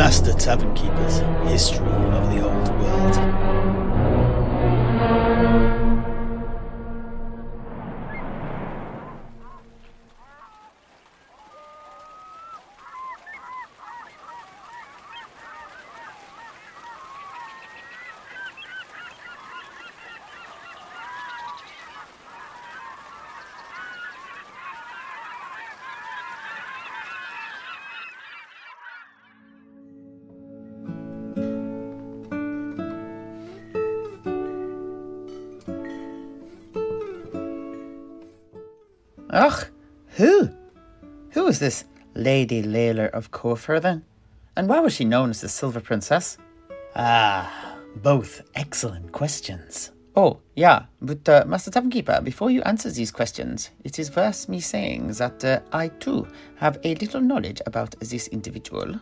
Master Tavern Keeper's History of the Old World. Ach, who? Who was this Lady Layla of Copher then? And why was she known as the Silver Princess? Ah, both excellent questions. Oh, yeah, but uh, Master Tavernkeeper, before you answer these questions, it is worth me saying that uh, I too have a little knowledge about this individual.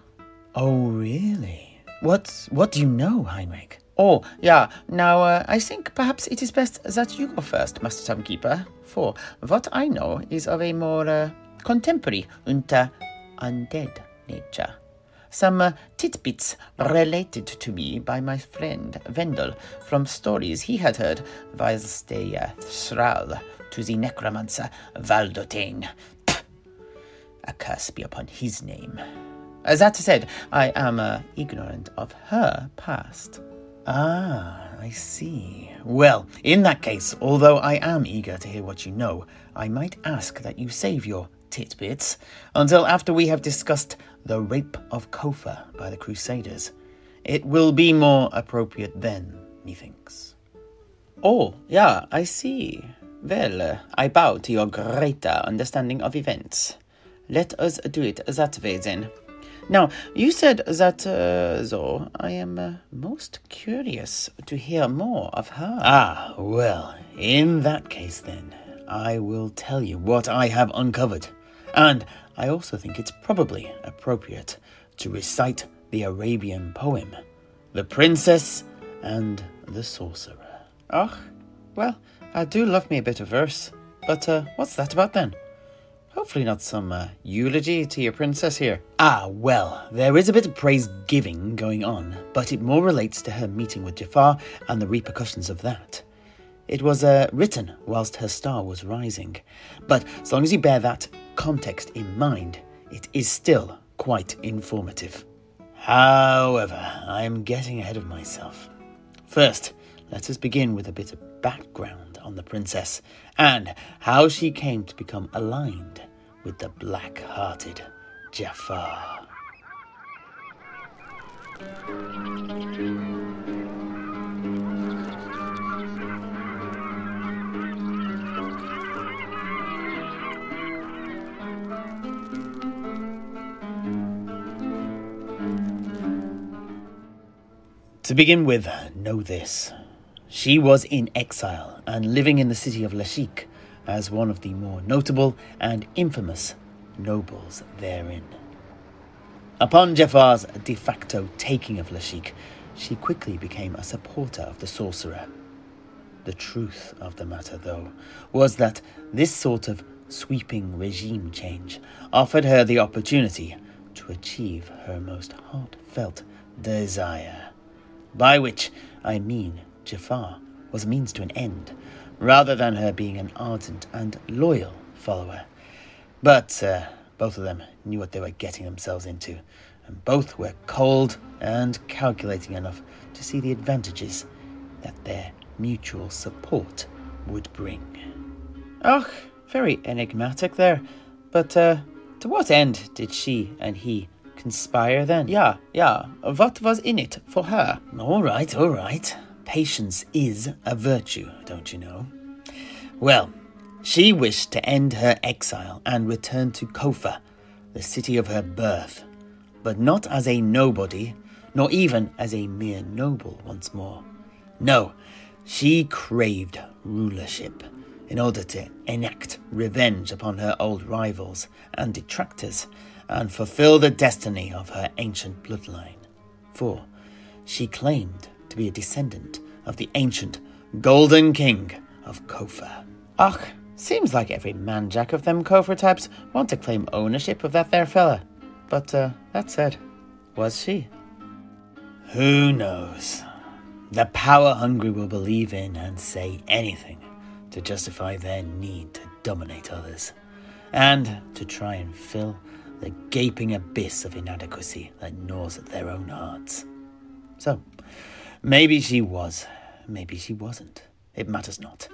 Oh, really? What what do you know, Heinrich? Oh, yeah. Now, uh, I think perhaps it is best that you go first, Master Timekeeper, for what I know is of a more uh, contemporary and undead nature. Some uh, tidbits related to me by my friend Vendel from stories he had heard whilst a uh, thrall to the necromancer Valdotane. A curse be upon his name. That said, I am uh, ignorant of her past. Ah, I see. Well, in that case, although I am eager to hear what you know, I might ask that you save your titbits until after we have discussed the rape of Copher by the Crusaders. It will be more appropriate then, methinks. Oh, yeah, I see. Well, I bow to your greater understanding of events. Let us do it that way then. Now, you said that, uh, though, I am uh, most curious to hear more of her. Ah, well, in that case then, I will tell you what I have uncovered. And I also think it's probably appropriate to recite the Arabian poem, The Princess and the Sorcerer. Oh, well, I do love me a bit of verse. But uh, what's that about then? Hopefully, not some uh, eulogy to your princess here. Ah, well, there is a bit of praise giving going on, but it more relates to her meeting with Jaffar and the repercussions of that. It was uh, written whilst her star was rising, but as long as you bear that context in mind, it is still quite informative. However, I am getting ahead of myself. First, let us begin with a bit of background on the princess and how she came to become aligned with the black hearted Jaffar. To begin with, know this. She was in exile and living in the city of Lashiek as one of the more notable and infamous nobles therein. Upon Jaffar's de facto taking of Lashiek, she quickly became a supporter of the sorcerer. The truth of the matter, though, was that this sort of sweeping regime change offered her the opportunity to achieve her most heartfelt desire. By which I mean Jaffar was a means to an end, rather than her being an ardent and loyal follower. But uh, both of them knew what they were getting themselves into, and both were cold and calculating enough to see the advantages that their mutual support would bring. Oh, very enigmatic there. But uh, to what end did she and he conspire then? Yeah, yeah. What was in it for her? All right, all right. Patience is a virtue, don't you know? Well, she wished to end her exile and return to Copher, the city of her birth, but not as a nobody, nor even as a mere noble once more. No, she craved rulership in order to enact revenge upon her old rivals and detractors and fulfill the destiny of her ancient bloodline. For she claimed to be a descendant of the ancient Golden King of Copher. Ach, seems like every manjack of them Copher types want to claim ownership of that there fella. But uh, that said, Was she? Who knows? The power hungry will believe in and say anything to justify their need to dominate others, and to try and fill the gaping abyss of inadequacy that gnaws at their own hearts. So, maybe she was, maybe she wasn't. It matters not.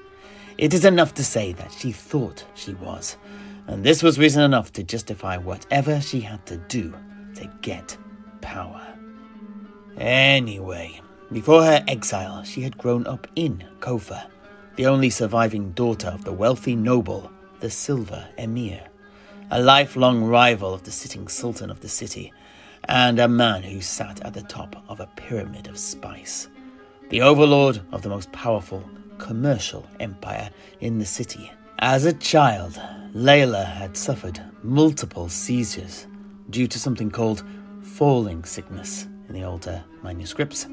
It is enough to say that she thought she was, and this was reason enough to justify whatever she had to do to get power. Anyway, before her exile, she had grown up in Copher, the only surviving daughter of the wealthy noble, the Silver Emir, a lifelong rival of the sitting sultan of the city, and a man who sat at the top of a pyramid of spice, the overlord of the most powerful commercial empire in the city. As a child, Layla had suffered multiple seizures due to something called falling sickness in the older manuscripts.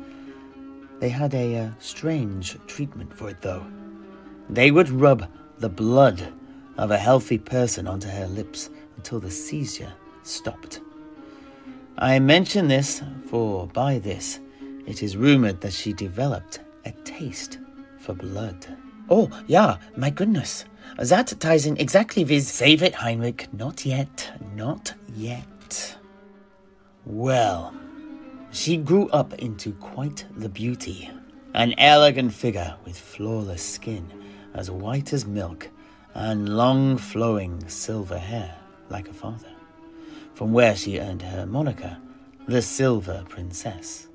They had a uh, strange treatment for it, though. They would rub the blood of a healthy person onto her lips until the seizure stopped. I mention this, for by this it is rumored that she developed a taste for blood. Oh, yeah, my goodness. That ties in exactly with. Save it, Heinrich. Not yet. Not yet. Well, she grew up into quite the beauty. An elegant figure with flawless skin, as white as milk, and long flowing silver hair like a father, from where she earned her moniker, the Silver Princess.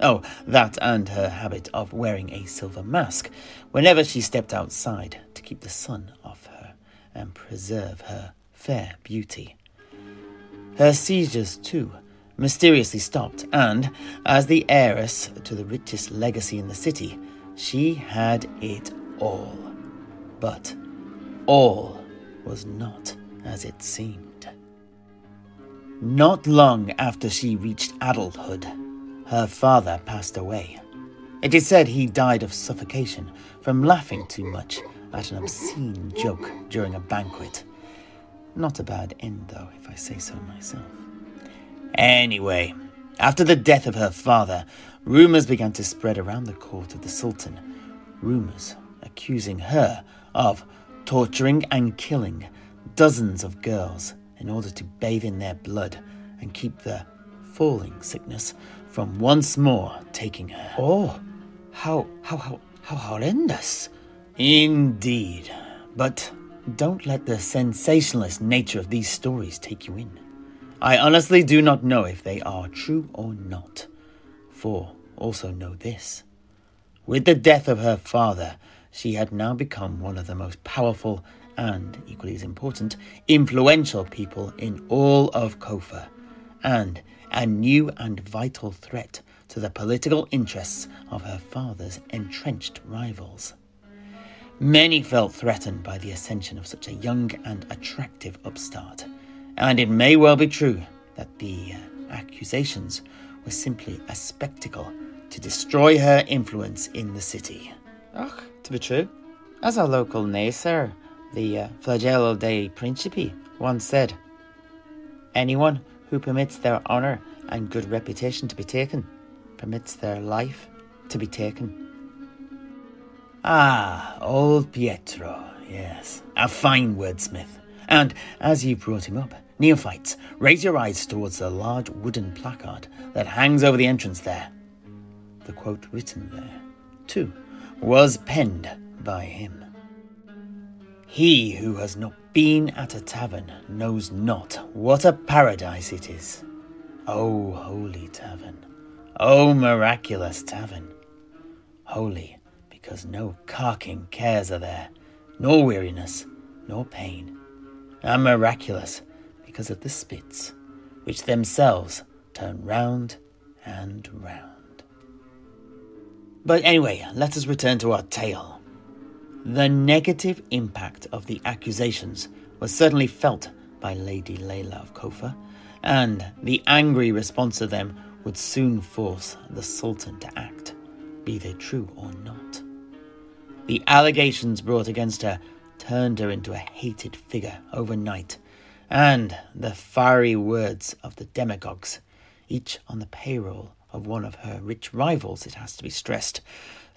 Oh, that and her habit of wearing a silver mask whenever she stepped outside to keep the sun off her and preserve her fair beauty. Her seizures, too, mysteriously stopped, and, as the heiress to the richest legacy in the city, she had it all. But all was not as it seemed. Not long after she reached adulthood, her father passed away. It is said he died of suffocation from laughing too much at an obscene joke during a banquet. Not a bad end, though, if I say so myself. Anyway, after the death of her father, rumours began to spread around the court of the Sultan. Rumours accusing her of torturing and killing dozens of girls in order to bathe in their blood and keep the falling sickness from once more taking her. Oh, how, how, how, how horrendous. Indeed. But don't let the sensationalist nature of these stories take you in. I honestly do not know if they are true or not. For also know this. With the death of her father, she had now become one of the most powerful and, equally as important, influential people in all of Copher, and a new and vital threat to the political interests of her father's entrenched rivals. Many felt threatened by the ascension of such a young and attractive upstart, and it may well be true that the uh, accusations were simply a spectacle to destroy her influence in the city. Ach, to be true. As our local naysayer, the uh, Flagello dei Principi, once said, anyone who permits their honour and good reputation to be taken permits their life to be taken. Ah, old Pietro, yes, a fine wordsmith. And as you brought him up, neophytes, raise your eyes towards the large wooden placard that hangs over the entrance there. The quote written there, too, was penned by him. He who has not been at a tavern knows not what a paradise it is. O holy tavern, O miraculous tavern. Holy because no carking cares are there, nor weariness, nor pain, and miraculous because of the spits, which themselves turn round and round. But anyway, let us return to our tale. The negative impact of the accusations was certainly felt by Lady Layla of Copher, and the angry response to them would soon force the Sultan to act, be they true or not. The allegations brought against her turned her into a hated figure overnight, and the fiery words of the demagogues each on the payroll of one of her rich rivals, it has to be stressed,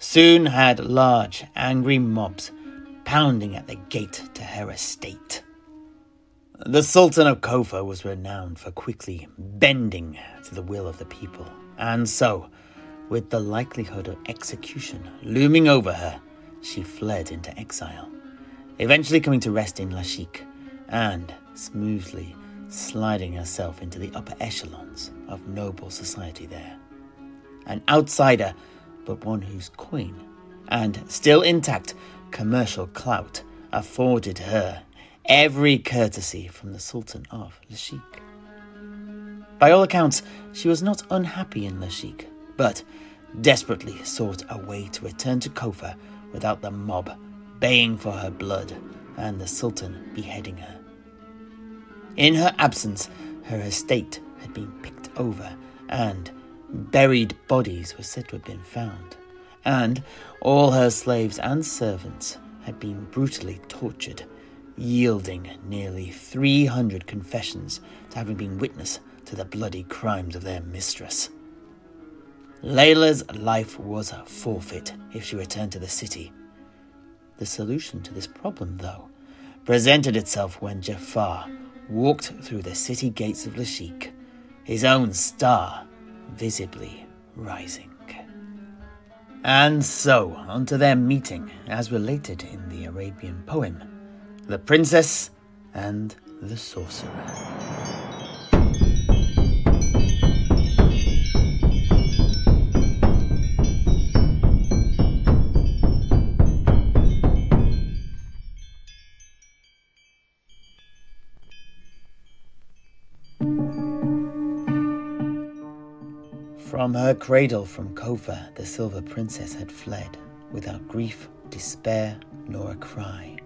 soon had large, angry mobs pounding at the gate to her estate. The Sultan of Copher was renowned for quickly bending to the will of the people, and so, with the likelihood of execution looming over her, she fled into exile, eventually coming to rest in Lashiek and smoothly sliding herself into the upper echelons of noble society there. An outsider, but one whose coin and still intact commercial clout afforded her every courtesy from the Sultan of Lashiek. By all accounts, she was not unhappy in Lashiek, but desperately sought a way to return to Copher without the mob baying for her blood and the Sultan beheading her. In her absence, her estate had been picked over, and buried bodies were said to have been found, and all her slaves and servants had been brutally tortured, yielding nearly 300 confessions to having been witness to the bloody crimes of their mistress. Layla's life was a forfeit if she returned to the city. The solution to this problem, though, presented itself when Jaffar walked through the city gates of Lashiek, his own star visibly rising. And so, onto their meeting, as related in the Arabian poem The Princess and the Sorcerer. From her cradle from Copher, the Silver Princess had fled, without grief, despair, nor a cry.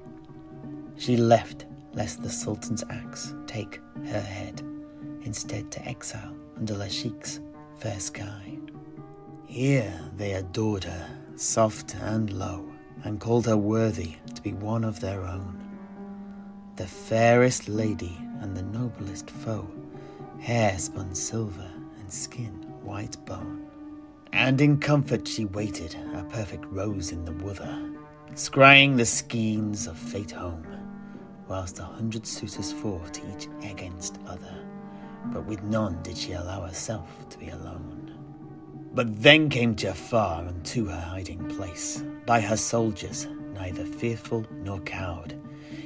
She left lest the Sultan's axe take her head, instead to exile under Lashiek's fair sky. Here they adored her, soft and low, and called her worthy to be one of their own. The fairest lady and the noblest foe, hair spun silver and skin white bone. And in comfort she waited, a perfect rose in the wither, scrying the skeins of fate home, whilst a hundred suitors fought each against other, but with none did she allow herself to be alone. But then came Jaffar unto her hiding place, by her soldiers, neither fearful nor cowed.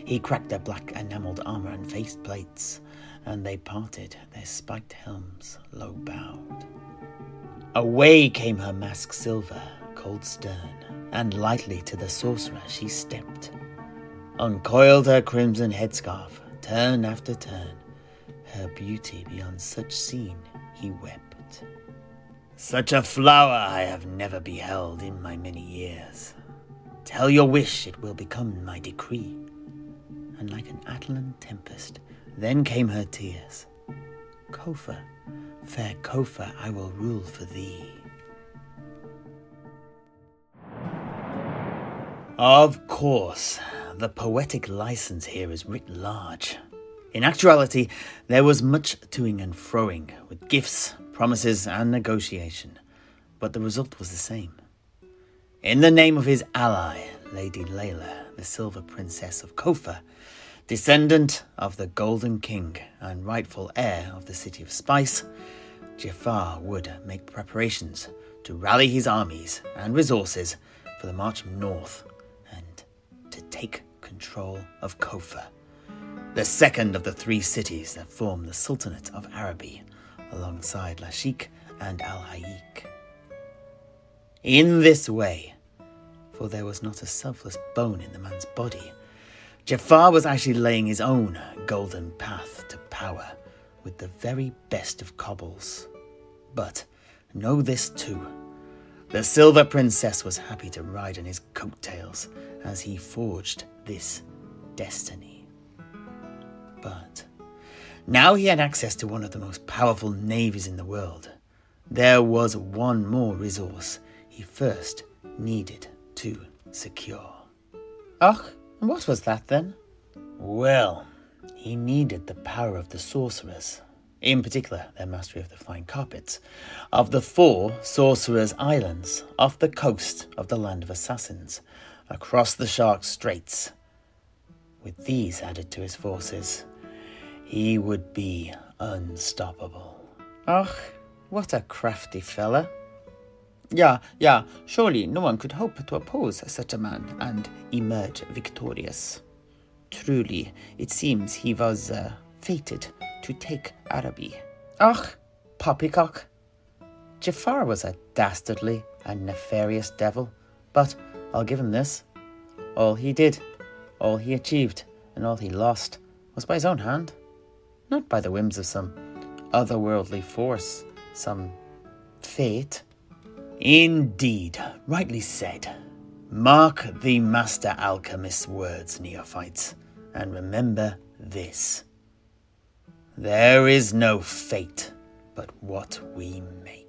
He cracked their black enamelled armour and face plates, and they parted, their spiked helms low bowed. Away came her mask silver, cold stern, and lightly to the sorcerer she stepped. Uncoiled her crimson headscarf, turn after turn, her beauty beyond such scene he wept. Such a flower I have never beheld in my many years. Tell your wish, it will become my decree. And like an Atlan tempest, then came her tears. Copher, fair Copher, I will rule for thee. Of course, the poetic license here is writ large. In actuality, there was much toing and froing, with gifts, promises, and negotiation, but the result was the same. In the name of his ally, Lady Layla, the Silver Princess of Copher, Descendant of the Golden King and rightful heir of the City of Spice, Jaffar would make preparations to rally his armies and resources for the march north and to take control of Copher, the second of the three cities that form the Sultanate of Araby, alongside Lashiek and Al-Haikk. In this way, for there was not a selfless bone in the man's body, Jaffar was actually laying his own golden path to power with the very best of cobbles. But know this too the Silver Princess was happy to ride on his coattails as he forged this destiny. But now he had access to one of the most powerful navies in the world. There was one more resource he first needed to secure. Ach, and what was that then? Well, he needed the power of the sorcerers, in particular their mastery of the flying carpets, of the four Sorcerer's Islands off the coast of the Land of Assassins, across the Shark Straits. With these added to his forces, he would be unstoppable. Och, what a crafty fella. Yeah, yeah, surely no one could hope to oppose such a man and emerge victorious. Truly, it seems he was uh, fated to take Araby. Ach, poppycock. Jaffar was a dastardly and nefarious devil, but I'll give him this. All he did, all he achieved, and all he lost was by his own hand, not by the whims of some otherworldly force, some fate. Indeed, rightly said. Mark the Master Alchemist's words, neophytes, and remember this. There is no fate but what we make.